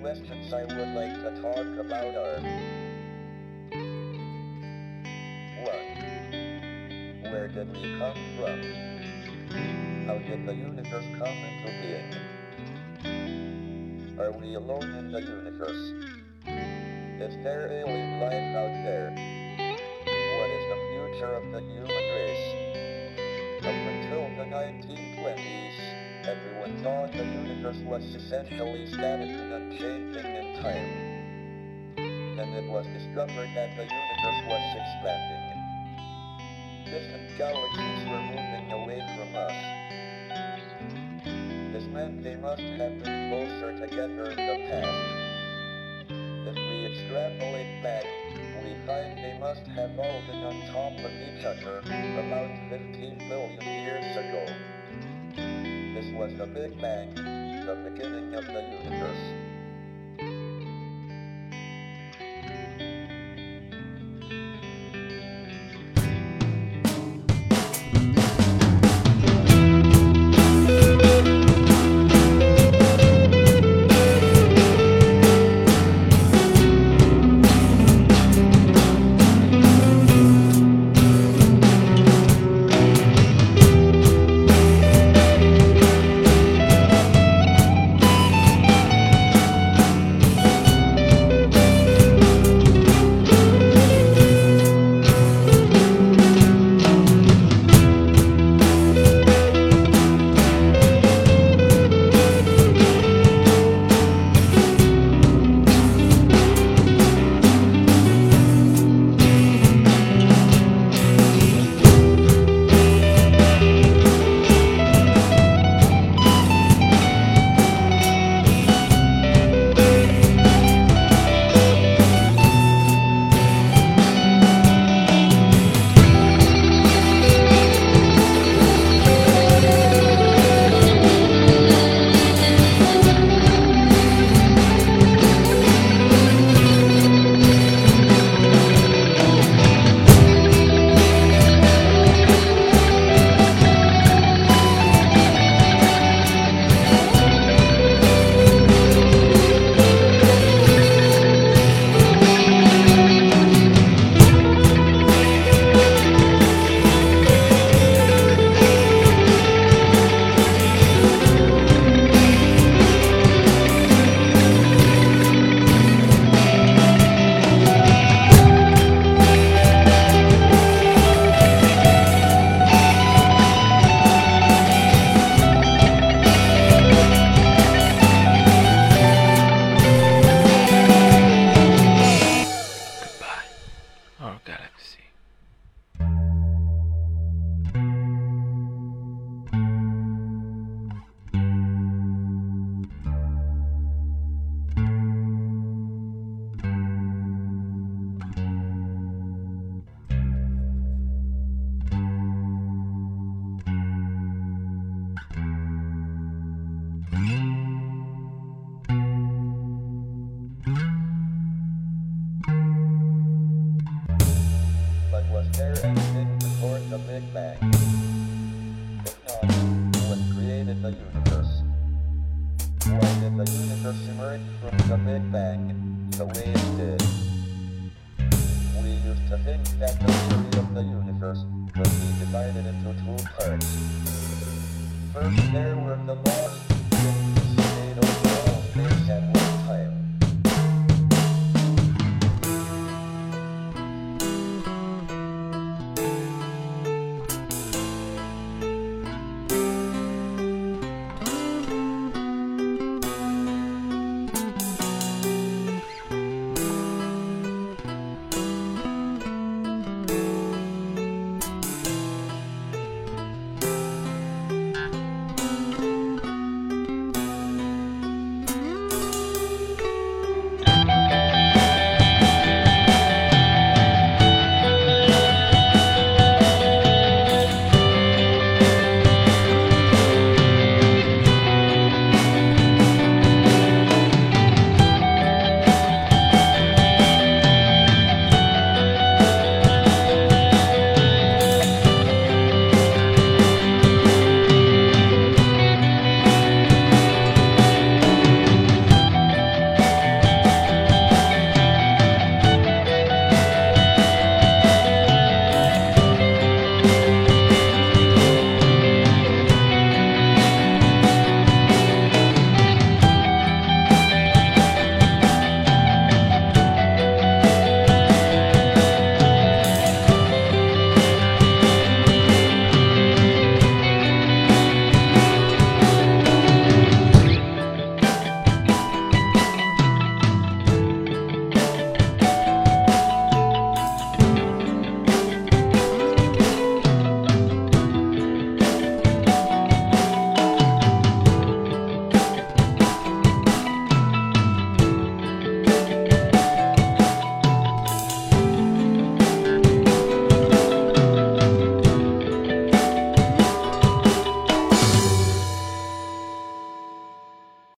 questions I would like to talk about are 1. Where did we come from? How did the universe come into being? Are we alone in the universe? Is there alien life out there? What is the future of the human race? Up until the 1920s, everyone thought the universe was essentially static and unchanging in time. Then it was discovered that the universe was expanding. Distant galaxies were moving away from us. This meant they must have been closer together in the past. If we extrapolate back, we find they must have all been on top of each other about 15 billion years ago. This was the Big Bang, the beginning of the universe. Oh, our galaxy. From the Big Bang the way it did? We used to think that the theory of the universe could be divided into two parts. First, there were the laws